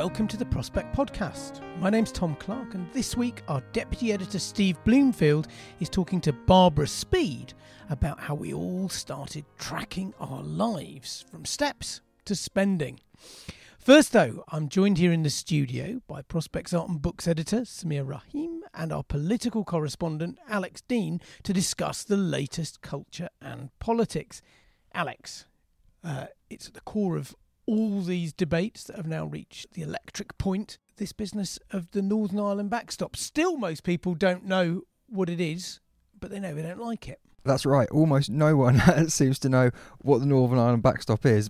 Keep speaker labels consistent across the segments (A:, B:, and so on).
A: Welcome to the Prospect Podcast. My name's Tom Clark, and this week our Deputy Editor Steve Bloomfield is talking to Barbara Speed about how we all started tracking our lives from steps to spending. First, though, I'm joined here in the studio by Prospects Art and Books editor Sameer Rahim and our political correspondent Alex Dean to discuss the latest culture and politics. Alex, uh, it's at the core of all these debates that have now reached the electric point. This business of the Northern Ireland backstop. Still, most people don't know what it is, but they know they don't like it.
B: That's right. Almost no one seems to know what the Northern Ireland backstop is,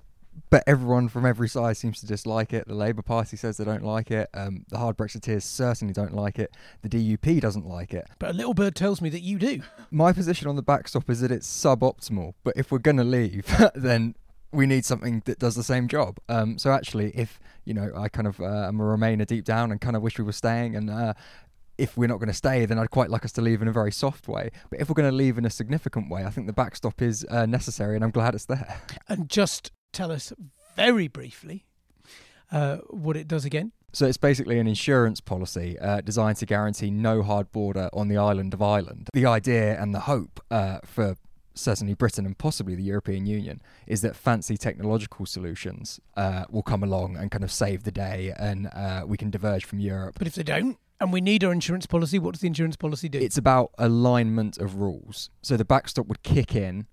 B: but everyone from every side seems to dislike it. The Labour Party says they don't like it. Um, the hard Brexiteers certainly don't like it. The DUP doesn't like it.
A: But a little bird tells me that you do.
B: My position on the backstop is that it's suboptimal, but if we're going to leave, then we need something that does the same job. Um, so actually, if you know, I kind of uh, am a Remainer deep down and kind of wish we were staying, and uh, if we're not going to stay, then I'd quite like us to leave in a very soft way. But if we're going to leave in a significant way, I think the backstop is uh, necessary, and I'm glad it's there.
A: And just tell us very briefly uh, what it does again.
B: So it's basically an insurance policy uh, designed to guarantee no hard border on the island of Ireland. The idea and the hope uh, for certainly Britain and possibly the European Union, is that fancy technological solutions uh, will come along and kind of save the day and uh, we can diverge from Europe.
A: But if they don't, and we need our insurance policy, what does the insurance policy do?
B: It's about alignment of rules. So the backstop would kick in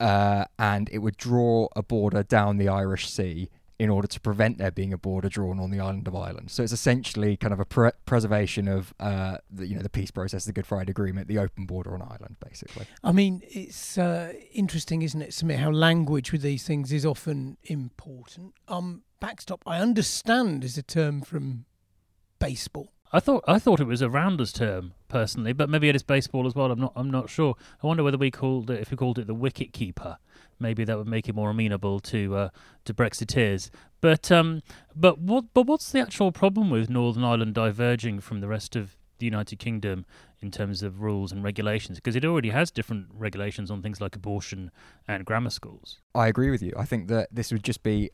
B: uh, and it would draw a border down the Irish Sea in order to prevent there being a border drawn on the island of Ireland. So it's essentially kind of a pre- preservation of uh, the you know the peace process, the Good Friday Agreement, the open border on Ireland, basically.
A: I mean, it's uh, interesting, isn't it, Sameer, how language with these things is often important. Um, backstop, I understand, is a term from baseball.
C: I thought I thought it was a rounders term personally, but maybe it is baseball as well. I'm not I'm not sure. I wonder whether we called it if we called it the wicket keeper maybe that would make it more amenable to uh, to Brexiteers. But um, but what but what's the actual problem with Northern Ireland diverging from the rest of the United Kingdom in terms of rules and regulations? Because it already has different regulations on things like abortion and grammar schools.
B: I agree with you. I think that this would just be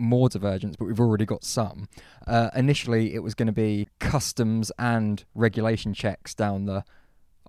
B: more divergence, but we've already got some. Uh, initially, it was going to be customs and regulation checks down the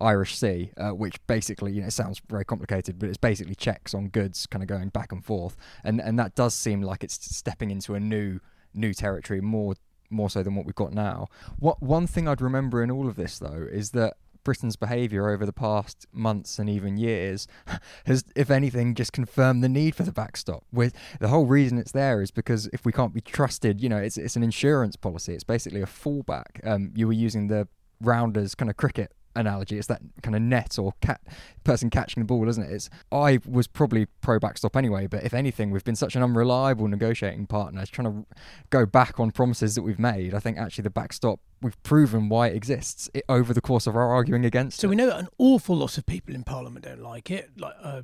B: Irish Sea, uh, which basically, you know, sounds very complicated, but it's basically checks on goods kind of going back and forth, and and that does seem like it's stepping into a new new territory more more so than what we've got now. What one thing I'd remember in all of this though is that Britain's behaviour over the past months and even years has, if anything, just confirmed the need for the backstop. With the whole reason it's there is because if we can't be trusted, you know, it's it's an insurance policy. It's basically a fallback. Um, you were using the rounders kind of cricket analogy. It's that kind of net or cat person catching the ball, isn't it? It's I was probably pro backstop anyway, but if anything, we've been such an unreliable negotiating partner, trying to go back on promises that we've made. I think actually the backstop we've proven why it exists over the course of our arguing against.
A: So
B: it.
A: we know that an awful lot of people in Parliament don't like it, like uh,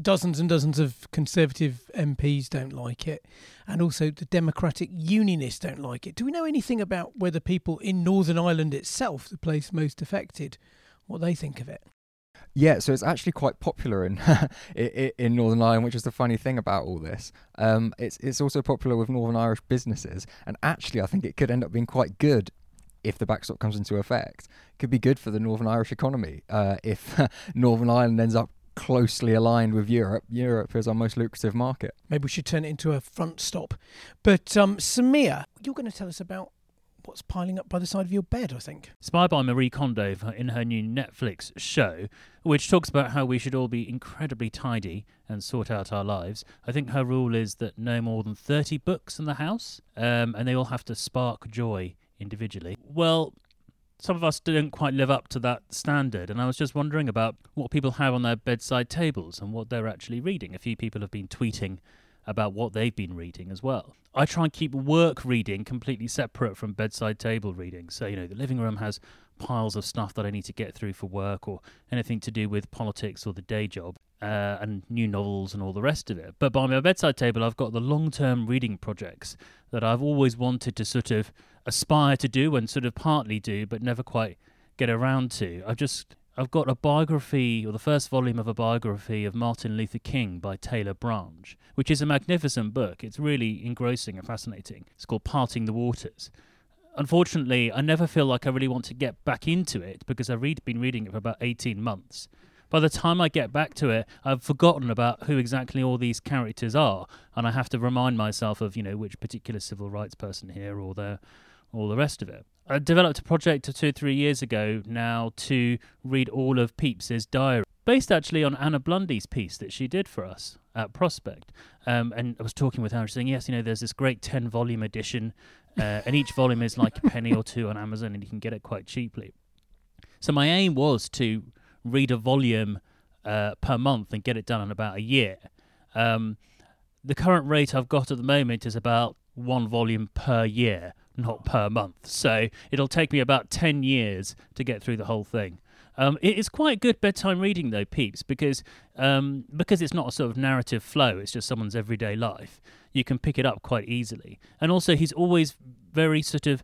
A: dozens and dozens of Conservative MPs don't like it, and also the Democratic Unionists don't like it. Do we know anything about whether people in Northern Ireland itself, the place most affected, what they think of it?
B: Yeah, so it's actually quite popular in in, Northern Ireland, which is the funny thing about all this. Um, it's it's also popular with Northern Irish businesses, and actually, I think it could end up being quite good if the backstop comes into effect. Could be good for the Northern Irish economy uh, if Northern Ireland ends up closely aligned with Europe. Europe is our most lucrative market.
A: Maybe we should turn it into a front stop. But um, Sameer, you're going to tell us about what's piling up by the side of your bed, I think.
C: Spy by Marie Kondo in her new Netflix show, which talks about how we should all be incredibly tidy and sort out our lives. I think her rule is that no more than 30 books in the house, um, and they all have to spark joy individually. Well, some of us didn't quite live up to that standard, and I was just wondering about what people have on their bedside tables and what they're actually reading. A few people have been tweeting about what they've been reading as well. I try and keep work reading completely separate from bedside table reading. So, you know, the living room has piles of stuff that I need to get through for work or anything to do with politics or the day job uh, and new novels and all the rest of it. But by my bedside table, I've got the long term reading projects that I've always wanted to sort of aspire to do and sort of partly do, but never quite get around to. I've just I've got a biography, or the first volume of a biography of Martin Luther King by Taylor Branch, which is a magnificent book. It's really engrossing and fascinating. It's called Parting the Waters. Unfortunately, I never feel like I really want to get back into it because I've read, been reading it for about 18 months. By the time I get back to it, I've forgotten about who exactly all these characters are, and I have to remind myself of, you know, which particular civil rights person here or their all the rest of it. I developed a project two or three years ago now to read all of Pepys's diary, based actually on Anna Blundy's piece that she did for us at Prospect. Um, and I was talking with her, and saying, yes, you know, there's this great 10 volume edition, uh, and each volume is like a penny or two on Amazon, and you can get it quite cheaply. So my aim was to read a volume uh, per month and get it done in about a year. Um, the current rate I've got at the moment is about one volume per year not per month. So it'll take me about 10 years to get through the whole thing. Um, it is quite good bedtime reading though, Pepys, because um, because it's not a sort of narrative flow. It's just someone's everyday life. You can pick it up quite easily, and also he's always very sort of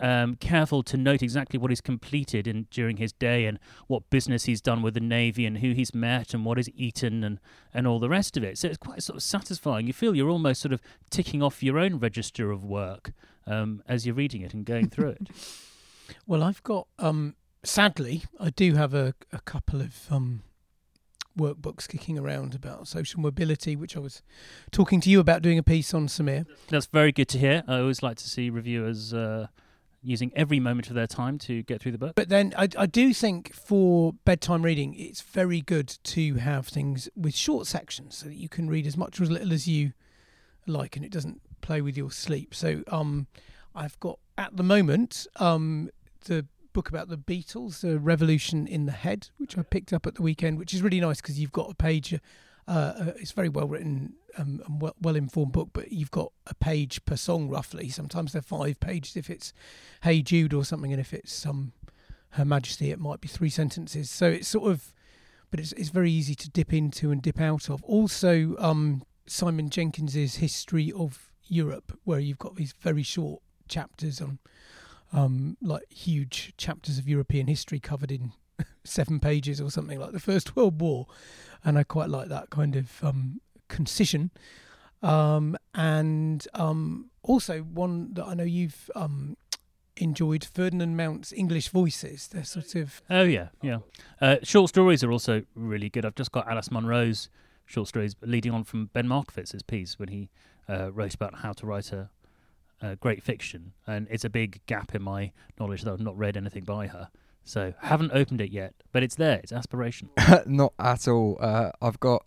C: um, careful to note exactly what he's completed in during his day and what business he's done with the navy and who he's met and what he's eaten and and all the rest of it. So it's quite sort of satisfying. You feel you're almost sort of ticking off your own register of work um, as you're reading it and going through it.
A: well, I've got um, sadly, I do have a, a couple of um, workbooks kicking around about social mobility, which I was talking to you about doing a piece on Sameer.
C: That's very good to hear. I always like to see reviewers uh, using every moment of their time to get through the book.
A: But then I, I do think for bedtime reading, it's very good to have things with short sections so that you can read as much or as little as you like and it doesn't play with your sleep. So um, I've got at the moment um, the book about the Beatles, The Revolution in the Head, which I picked up at the weekend, which is really nice because you've got a page. Uh, uh, it's very well written um, and well, well informed book, but you've got a page per song roughly. Sometimes they're five pages if it's Hey Jude or something, and if it's um, Her Majesty, it might be three sentences. So it's sort of, but it's it's very easy to dip into and dip out of. Also, um, Simon Jenkins's History of Europe, where you've got these very short chapters on, um, like huge chapters of European history covered in seven pages or something like the First World War, and I quite like that kind of um, concision. Um, and um, also one that I know you've um, enjoyed Ferdinand Mount's English Voices. They're sort of
C: oh yeah, yeah. Uh, short stories are also really good. I've just got Alice Munro's short stories leading on from Ben Markovits's piece when he uh, wrote about how to write a, a, great fiction, and it's a big gap in my knowledge that I've not read anything by her. So haven't opened it yet, but it's there. It's aspirational.
B: not at all. Uh, I've got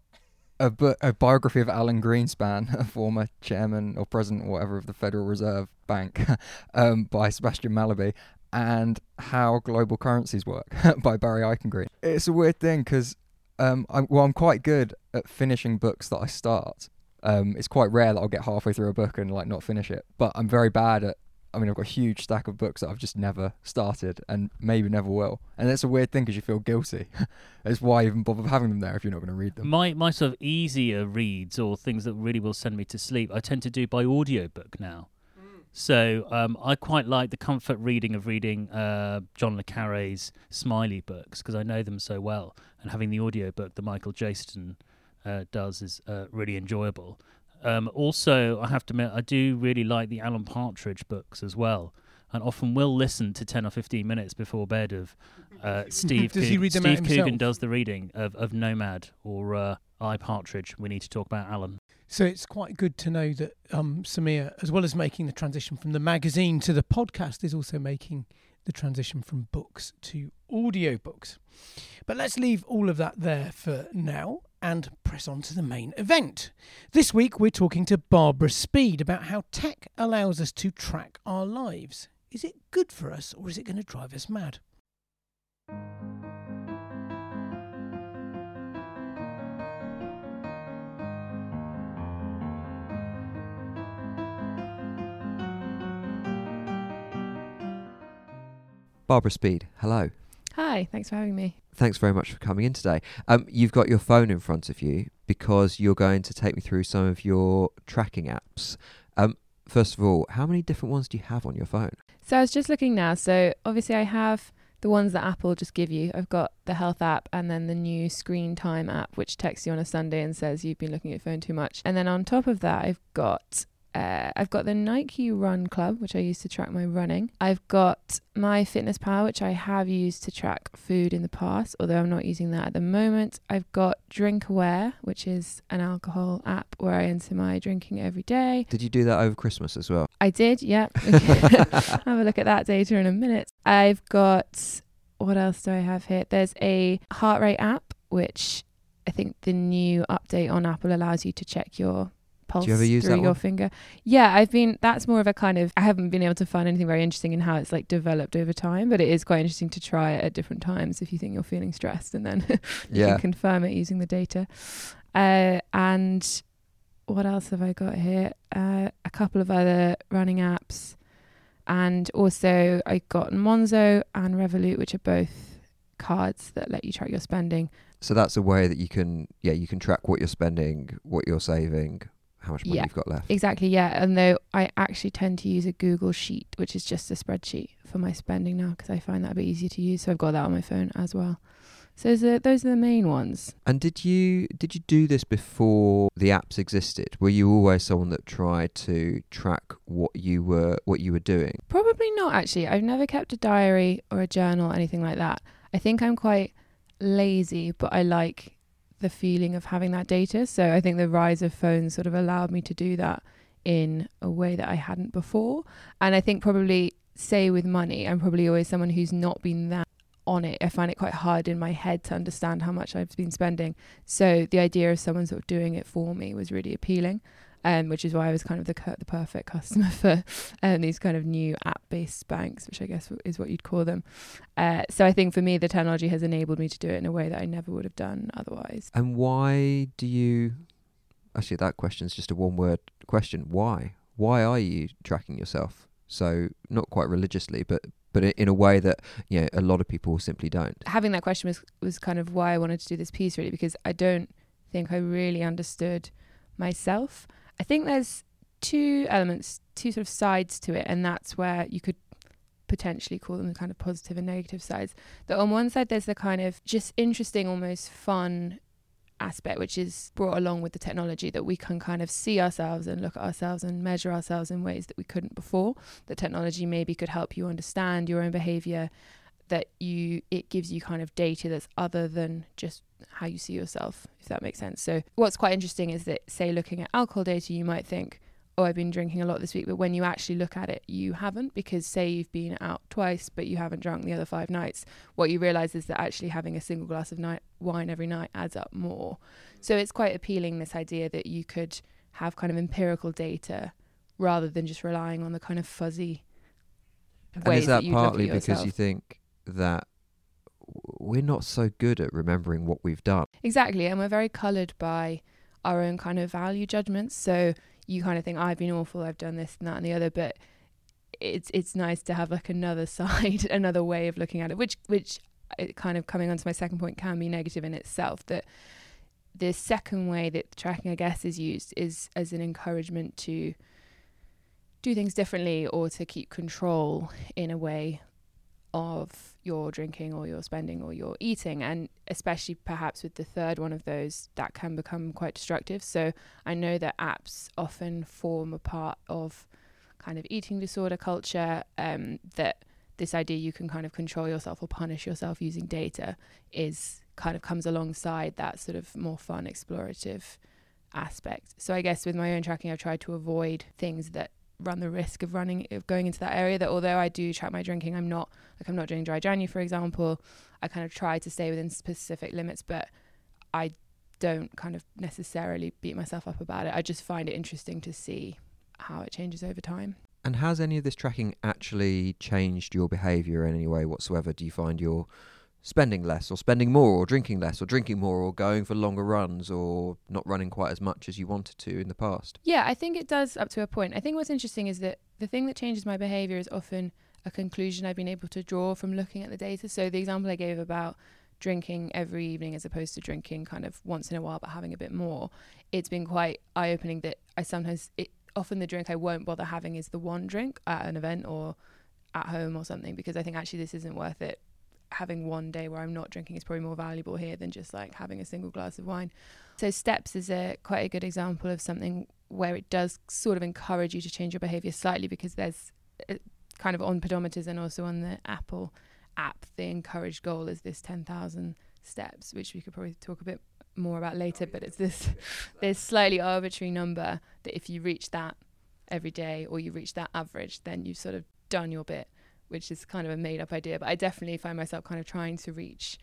B: a, bu- a biography of Alan Greenspan, a former chairman or president or whatever of the Federal Reserve Bank, um, by Sebastian Mallaby, and How Global Currencies Work by Barry Eichengreen. It's a weird thing because um, I'm, well, I'm quite good at finishing books that I start. Um, it's quite rare that I'll get halfway through a book and like not finish it. But I'm very bad at. I mean, I've got a huge stack of books that I've just never started and maybe never will. And it's a weird thing because you feel guilty. it's why even bother having them there if you're not going to read them.
C: My my sort of easier reads or things that really will send me to sleep, I tend to do by audiobook now. So um, I quite like the comfort reading of reading uh, John le Carre's Smiley books because I know them so well, and having the audio book that Michael Jayston does is uh, really enjoyable. Um, also, I have to admit, I do really like the Alan Partridge books as well, and often will listen to ten or fifteen minutes before bed of uh, Steve.
A: Does he read them
C: Steve Coogan does the reading of, of Nomad or uh, I Partridge. We need to talk about Alan.
A: So it's quite good to know that um, Sameer, as well as making the transition from the magazine to the podcast, is also making the transition from books to audiobooks. But let's leave all of that there for now and press on to the main event. This week we're talking to Barbara Speed about how tech allows us to track our lives. Is it good for us or is it going to drive us mad?
D: Barbara Speed, hello.
E: Hi, thanks for having me.
D: Thanks very much for coming in today. Um, you've got your phone in front of you because you're going to take me through some of your tracking apps. Um, first of all, how many different ones do you have on your phone?
E: So I was just looking now. So obviously, I have the ones that Apple just give you. I've got the health app and then the new screen time app, which texts you on a Sunday and says you've been looking at your phone too much. And then on top of that, I've got. Uh, I've got the Nike Run Club, which I use to track my running. I've got my Fitness Pal, which I have used to track food in the past, although I'm not using that at the moment. I've got Drink Aware, which is an alcohol app where I enter my drinking every day.
D: Did you do that over Christmas as well?
E: I did, yeah. have a look at that data in a minute. I've got what else do I have here? There's a heart rate app, which I think the new update on Apple allows you to check your pulse
D: you ever use
E: through your
D: one?
E: finger. Yeah, I've been. That's more of a kind of. I haven't been able to find anything very interesting in how it's like developed over time, but it is quite interesting to try it at different times if you think you're feeling stressed, and then you
D: Yeah.
E: can confirm it using the data. Uh, and what else have I got here? Uh, a couple of other running apps, and also I got Monzo and Revolut, which are both cards that let you track your spending.
D: So that's a way that you can, yeah, you can track what you're spending, what you're saving, how much money
E: Yeah.
D: you've got left.
E: Exactly, yeah. And though I actually tend to use a Google Sheet, which is just a spreadsheet for my spending now because I find that a bit easier to use. So I've got that on my phone as well. So those are, those are the main ones.
D: And did you did you do this before the apps existed? Were you always someone that tried to track what you were what you were doing?
E: Probably not actually. I've never kept a diary or a journal, or anything like that. I think I'm quite lazy, but I like the feeling of having that data. So I think the rise of phones sort of allowed me to do that in a way that I hadn't before. And I think probably, say with money, I'm probably always someone who's not been that on it. I find it quite hard in my head to understand how much I've been spending. So the idea of someone sort of doing it for me was really appealing. Um, which is why I was kind of the the perfect customer for um, these kind of new app-based banks, which I guess is what you'd call them. Uh, so I think for me, the technology has enabled me to do it in a way that I never would have done otherwise.
D: And why do you Actually that question is just a one word question. Why? Why are you tracking yourself? So not quite religiously, but but in a way that you know, a lot of people simply don't.
E: Having that question was was kind of why I wanted to do this piece, really, because I don't think I really understood myself. I think there's two elements, two sort of sides to it, and that's where you could potentially call them the kind of positive and negative sides. That on one side, there's the kind of just interesting, almost fun aspect, which is brought along with the technology that we can kind of see ourselves and look at ourselves and measure ourselves in ways that we couldn't before. The technology maybe could help you understand your own behavior. That you, it gives you kind of data that's other than just how you see yourself, if that makes sense. So, what's quite interesting is that, say, looking at alcohol data, you might think, oh, I've been drinking a lot this week. But when you actually look at it, you haven't, because say you've been out twice, but you haven't drunk the other five nights. What you realize is that actually having a single glass of night wine every night adds up more. So, it's quite appealing, this idea that you could have kind of empirical data rather than just relying on the kind of fuzzy
D: And is that
E: you'd look at
D: partly because you think that we're not so good at remembering what we've done?
E: Exactly, and we're very coloured by our own kind of value judgments. So you kind of think I've been awful, I've done this and that and the other, but it's it's nice to have like another side, another way of looking at it, which which it kind of coming on to my second point can be negative in itself. That the second way that tracking, I guess, is used is as an encouragement to do things differently or to keep control in a way of your drinking or your spending or your eating and especially perhaps with the third one of those that can become quite destructive. So i know that apps often form a part of kind of eating disorder culture um, that this idea you can kind of control yourself or punish yourself using data is kind of comes alongside that sort of more fun explorative aspect. So i guess with my own tracking i've tried to avoid things that run the risk of running of going into that area that although I do track my drinking I'm not like I'm not doing dry January for example I kind of try to stay within specific limits but I don't kind of necessarily beat myself up about it I just find it interesting to see how it changes over time
D: And has any of this tracking actually changed your behaviour in any way whatsoever? Do you find you're spending less or spending more or drinking less or drinking more or going for longer runs or not running quite as much as you wanted to in the past?
E: Yeah, I think it does up to a point. I think what's interesting is that the thing that changes my behavior is often a conclusion I've been able to draw from looking at the data. So the example I gave about drinking every evening as opposed to drinking kind of once in a while but having a bit more, it's been quite eye opening that I sometimes it often the drink I won't bother having is the one drink at an event or at home or something because I think actually this isn't worth it having one day where I'm not drinking is probably more valuable here than just like having a single glass of wine. So steps is a quite a good example of something where it does sort of encourage you to change your behavior slightly because there's uh, kind of on pedometers and also on the Apple app the encouraged goal is this 10,000 steps which we could probably talk a bit more about later but it's this this slightly arbitrary number that if you reach that every day or you reach that average then you've sort of done your bit which is kind of a made up idea. But I definitely find myself kind of trying to reach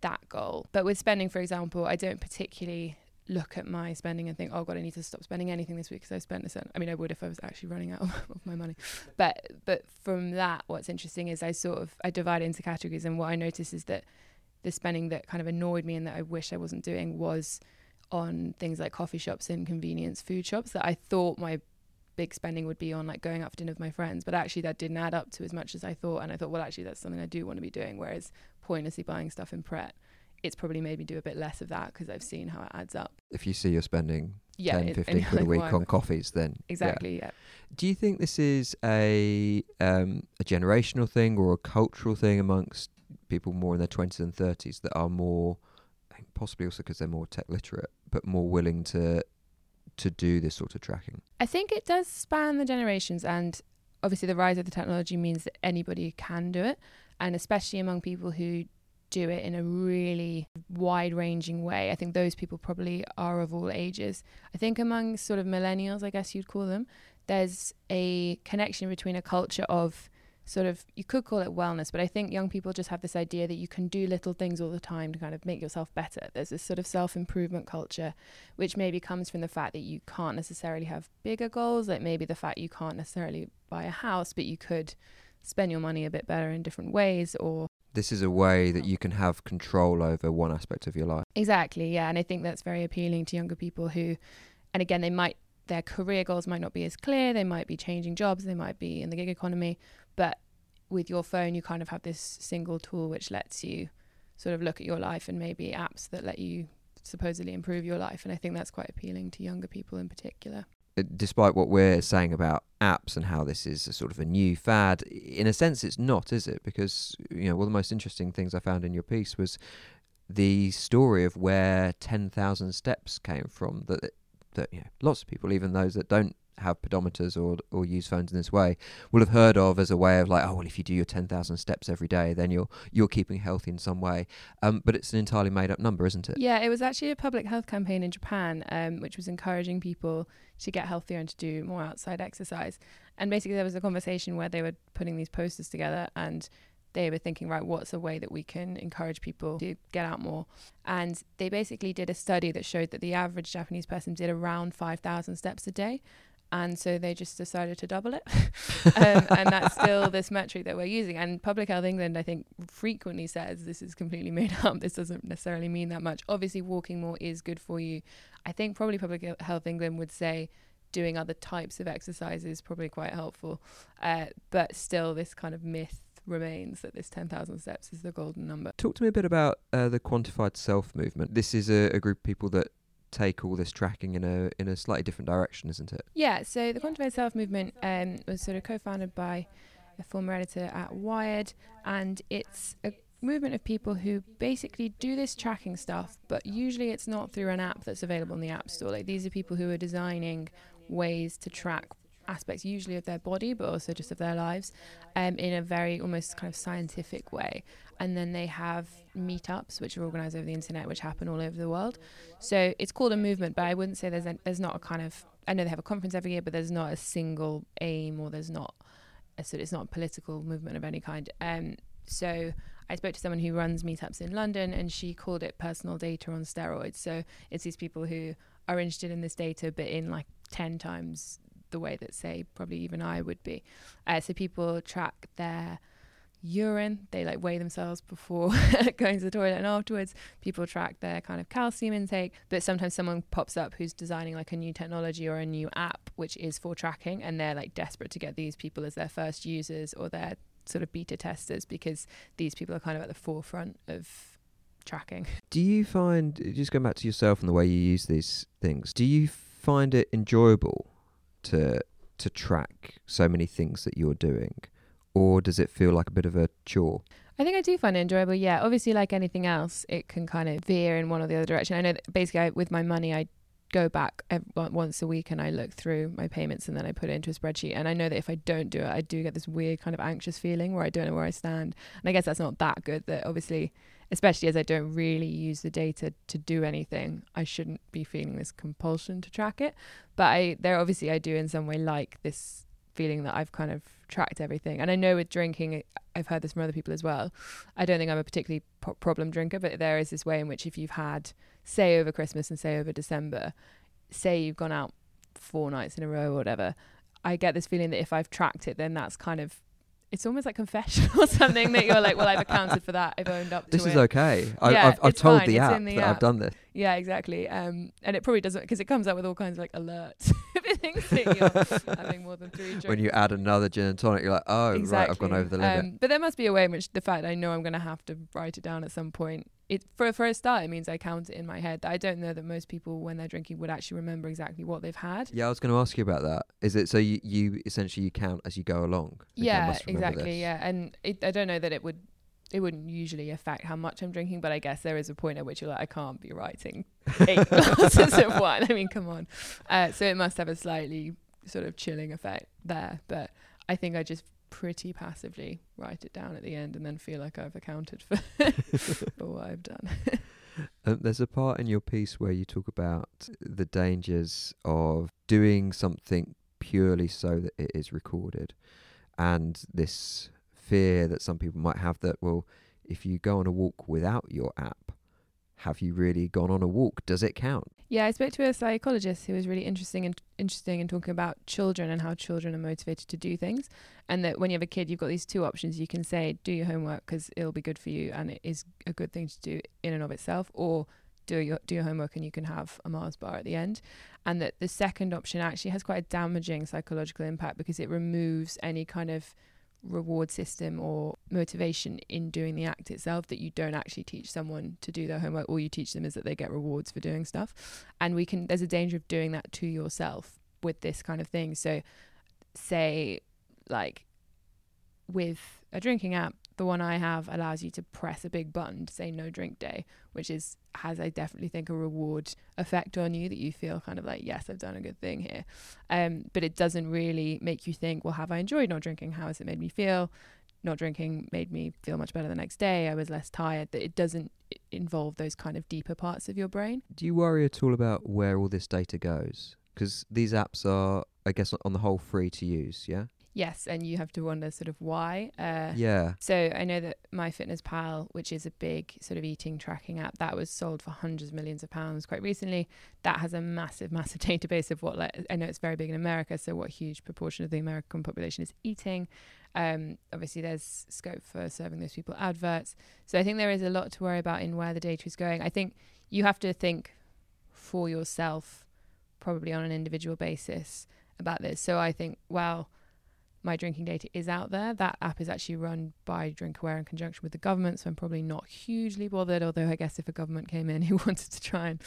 E: that goal. But with spending, for example, I don't particularly look at my spending and think, oh God, I need to stop spending anything this week because I spent a certain. I mean, I would if I was actually running out of, of my money. But but from that, what's interesting is I sort of I divide into categories, and what I notice is that the spending that kind of annoyed me and that I wish I wasn't doing was on things like coffee shops and convenience food shops that I thought my big spending would be on like going out for dinner with my friends but actually that didn't add up to as much as I thought and I thought well actually that's something I do want to be doing whereas pointlessly buying stuff in Pret it's probably made me do a bit less of that because I've seen how it adds up.
D: If you see you're spending
E: yeah
D: 10,
E: it-
D: 15
E: and
D: quid a week
E: why-
D: on coffees, then
E: exactly yeah.
D: Do you think this is a um, a generational thing or a cultural thing amongst people more in their twenties and thirties that are more, possibly also because they're more tech literate, but more willing to to do this sort of tracking?
E: I think it does span the generations, and obviously the rise of the technology means that anybody can do it, and especially among people who do it in a really wide ranging way. I think those people probably are of all ages. I think among sort of millennials, I guess you'd call them, there's a connection between a culture of sort of you could call it wellness, but I think young people just have this idea that you can do little things all the time to kind of make yourself better. There's this sort of self improvement culture, which maybe comes from the fact that you can't necessarily have bigger goals, like maybe the fact you can't necessarily buy a house, but you could spend your money a bit better in different ways or
D: This is a way that you can have control over one aspect of your life.
E: Exactly, yeah. And I think that's very appealing to younger people who, and again, they might, their career goals might not be as clear. They might be changing jobs. They might be in the gig economy. But with your phone, you kind of have this single tool which lets you sort of look at your life and maybe apps that let you supposedly improve your life. And I think that's quite appealing to younger people in particular.
D: Uh, Despite what we're saying about apps and how this is a sort of a new fad, in a sense, it's not, is it? Because you know, one of the most interesting things I found in your piece was the story of where ten thousand steps came from. That that you know, lots of people, even those that don't have pedometers or or use phones in this way, will have heard of as a way of like, oh well, if you do your ten thousand steps every day, then you're you're keeping healthy in some way. Um, but it's an entirely made up number, isn't it?
E: Yeah, it was actually a public health campaign in Japan, um, which was encouraging people to get healthier and to do more outside exercise. And basically, there was a conversation where they were putting these posters together and they were thinking, right, what's a way that we can encourage people to get out more? And they basically did a study that showed that the average Japanese person did around 5,000 steps a day. And so they just decided to double it. um, and that's still this metric that we're using. And Public Health England, I think, frequently says this is completely made up. This doesn't necessarily mean that much. Obviously, walking more is good for you. I think probably Public Health England would say doing other types of exercise is probably quite helpful. Uh, but still, this kind of myth remains that this 10,000 steps is the golden number.
D: Talk to me a bit about uh, the quantified self movement. This is a, a group of people that take all this tracking in a in a slightly different direction, isn't it?
E: Yeah, so the quantified self movement um, was sort of co-founded by a former editor at Wired, and it's a movement of people who basically do this tracking stuff, but usually it's not through an app that's available in the App Store. Like these are people who are designing ways to track aspects, usually of their body, but also just of their lives, um, in a very almost kind of scientific way. And then they have meetups, which are organised over the internet, which happen all over the world. So it's called a movement, but I wouldn't say there's a, there's not a kind of I know they have a conference every year, but there's not a single aim or there's not a sort. It's not a political movement of any kind. Um, so I spoke to someone who runs meetups in London, and she called it personal data on steroids. So it's these people who are interested in this data, but in like ten times the way that, say, probably even I would be. Uh, so people track their urine. They like weigh themselves before going to the toilet and afterwards. People track their kind of calcium intake. But sometimes someone pops up who's designing like a new technology or a new app which is for tracking, and they're like desperate to get these people as their first users or their sort of beta testers because these people are kind of at the forefront of tracking.
D: Do you find just going back to yourself and the way you use these things? Do you find it enjoyable to to track so many things that you're doing, or does it feel like a bit of a chore?
E: I think I do find it enjoyable. Yeah, obviously, like anything else, it can kind of veer in one or the other direction. I know that basically I, with my money, I go back ev- once a week and I look through my payments and then I put it into a spreadsheet. And I know that if I don't do it, I do get this weird kind of anxious feeling where I don't know where I stand. And I guess that's not that good. That obviously, especially as I don't really use the data to do anything, I shouldn't be feeling this compulsion to track it. But I, there obviously I do in some way like this feeling that I've kind of tracked everything. And I know with drinking, I've heard this from other people as well. I don't think I'm a particularly problem drinker, but there is this way in which if you've had, say, over Christmas and say over December, say you've gone out four nights in a row or whatever, I get this feeling that if I've tracked it, then that's kind of it's almost like confession or something that you're like, well, I've accounted for that. I've owned up to it.
D: This
E: it.
D: is okay. I,
E: Yeah,
D: I've, I've told
E: fine,
D: the
E: it's
D: app
E: the
D: that I've done this.
E: Yeah, exactly. Um, and it probably doesn't because it comes up with all kinds of like alerts if it thinks that you're having more than three drinks.
D: When you add another gin and tonic, you're like, oh, right, I've gone over the limit.
E: Um, but there must be a way in which the fact I know I'm going to have to write it down at some point. It for for a start, it means I count it in my head. I don't know that most people, when they're drinking, would actually remember exactly what they've had.
D: yeah, I was going to ask you about that. Is it so you, you essentially you count as you go along?
E: Yeah, exactly.
D: this.
E: Yeah, and it, I don't know that it would. It wouldn't usually affect how much I'm drinking, but I guess there is a point at which you're like, I can't be writing eight glasses of wine. I mean, come on. Uh, so it must have a slightly sort of chilling effect there. But I think I just pretty passively write it down at the end and then feel like I've accounted for for what I've done.
D: Um, there's a part in your piece where you talk about the dangers of doing something purely so that it is recorded, and this fear that some people might have that well, if you go on a walk without your app, have you really gone on a walk? Does it count?
E: Yeah, I spoke to a psychologist who was really interesting and interesting in talking about children and how children are motivated to do things, and that when you have a kid, you've got these two options. You can say, "Do your homework because it'll be good for you, and it is a good thing to do in and of itself," or do your do your homework and you can have a Mars bar at the end. And that the second option actually has quite a damaging psychological impact because it removes any kind of reward system or motivation in doing the act itself that you don't actually teach someone to do their homework. All you teach them is that they get rewards for doing stuff. And we can there's a danger of doing that to yourself with this kind of thing. So say like with a drinking app the one i have allows you to press a big button to say no drink day which is has i definitely think a reward effect on you that you feel kind of like yes i've done a good thing here um, but it doesn't really make you think well have i enjoyed not drinking how has it made me feel not drinking made me feel much better the next day i was less tired that it doesn't involve those kind of deeper parts of your brain
D: Do you worry at all about where all this data goes? Because these apps are, I guess, on the whole, free to use. Yeah.
E: Yes and you have to wonder sort of why uh,
D: Yeah.
E: So I know that MyFitnessPal, which is a big sort of eating tracking app, that was sold for hundreds of millions of pounds quite recently. That has a massive, massive database of what like I know it's very big in America, so what huge proportion of the American population is eating. Um, obviously, there's scope for serving those people adverts. So I think there is a lot to worry about in where the data is going. I think you have to think for yourself, probably on an individual basis, about this. So I think, well, my drinking data is out there. That app is actually run by DrinkAware in conjunction with the government, so I'm probably not hugely bothered. Although I guess if a government came in who wanted to try and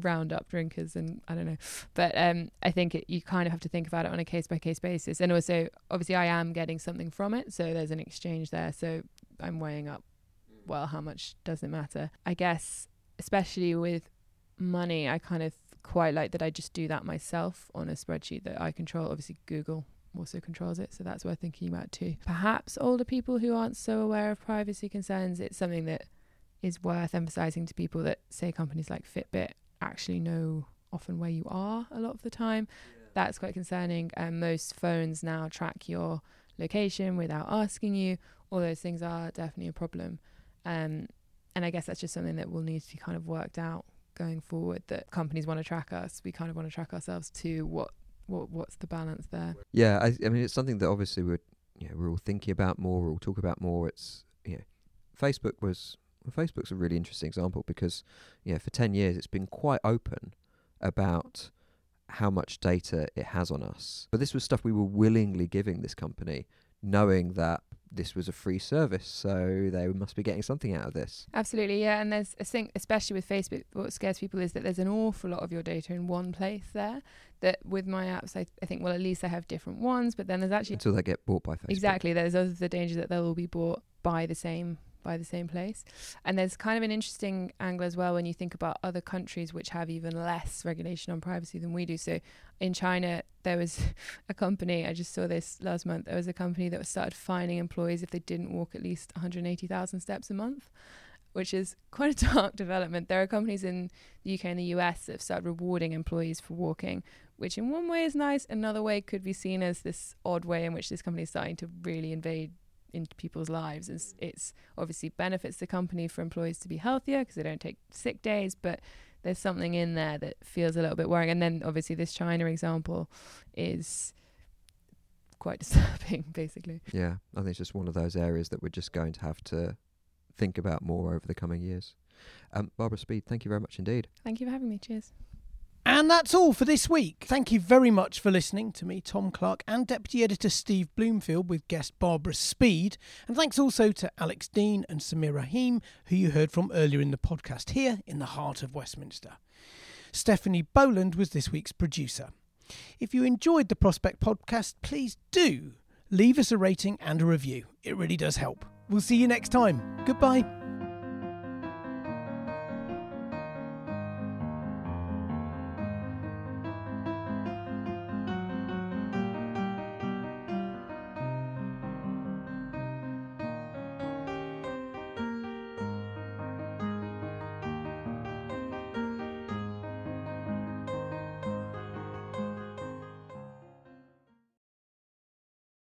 E: round up drinkers and I don't know. But um, I think it, you kind of have to think about it on a case by case basis. And also, obviously, I am getting something from it, so there's an exchange there. So I'm weighing up, well, how much does it matter? I guess, especially with money, I kind of quite like that I just do that myself on a spreadsheet that I control. Obviously, Google also controls it, so that's worth thinking about too. Perhaps older people who aren't so aware of privacy concerns, it's something that is worth emphasizing to people that say companies like Fitbit actually know often where you are a lot of the time. Yeah. That's quite concerning. And most phones now track your location without asking you. All those things are definitely a problem. Um, and I guess that's just something that will need to be kind of worked out going forward. That companies want to track us, we kind of want to track ourselves to What what what's the balance there?
D: Yeah, I, I mean it's something that obviously we're you know, we're all thinking about more. We're all about more. It's you know, Facebook was well, Facebook's a really interesting example because, you know, for 10 years it's been quite open about how much data it has on us. But this was stuff we were willingly giving this company, knowing that this was a free service, so they must be getting something out of this.
E: Absolutely, yeah. And there's a thing, especially with Facebook, what scares people is that there's an awful lot of your data in one place there. That with my apps, I, I think, well, at least I have different ones, but then there's actually.
D: Until they get bought by Facebook.
E: Exactly. There's also the danger that they'll all be bought by the same by the same place. And there's kind of an interesting angle as well when you think about other countries which have even less regulation on privacy than we do. So in China, there was a company, I just saw this last month, there was a company that started fining employees if they didn't walk at least 180,000 steps a month. Which is quite a dark development. There are companies in the UK and the US that have started rewarding employees for walking, which in one way is nice, another way could be seen as this odd way in which this company is starting to really invade into people's lives. It's, it's obviously benefits the company for employees to be healthier because they don't take sick days, but there's something in there that feels a little bit worrying. And then obviously this China example is quite disturbing, basically.
D: Yeah, I think it's just one of those areas that we're just going to have to think about more over the coming years. Um, Barbara Speed, thank you very much indeed.
E: Thank you for having me. Cheers.
A: And that's all for this week. Thank you very much for listening to me, Tom Clark, and Deputy Editor Steve Bloomfield with guest Barbara Speed. And thanks also to Alex Dean and Sameer Rahim, who you heard from earlier in the podcast here in the heart of Westminster. Stephanie Boland was this week's producer. If you enjoyed the Prospect podcast, please do leave us a rating and a review. It really does help. We'll see you next time. Goodbye.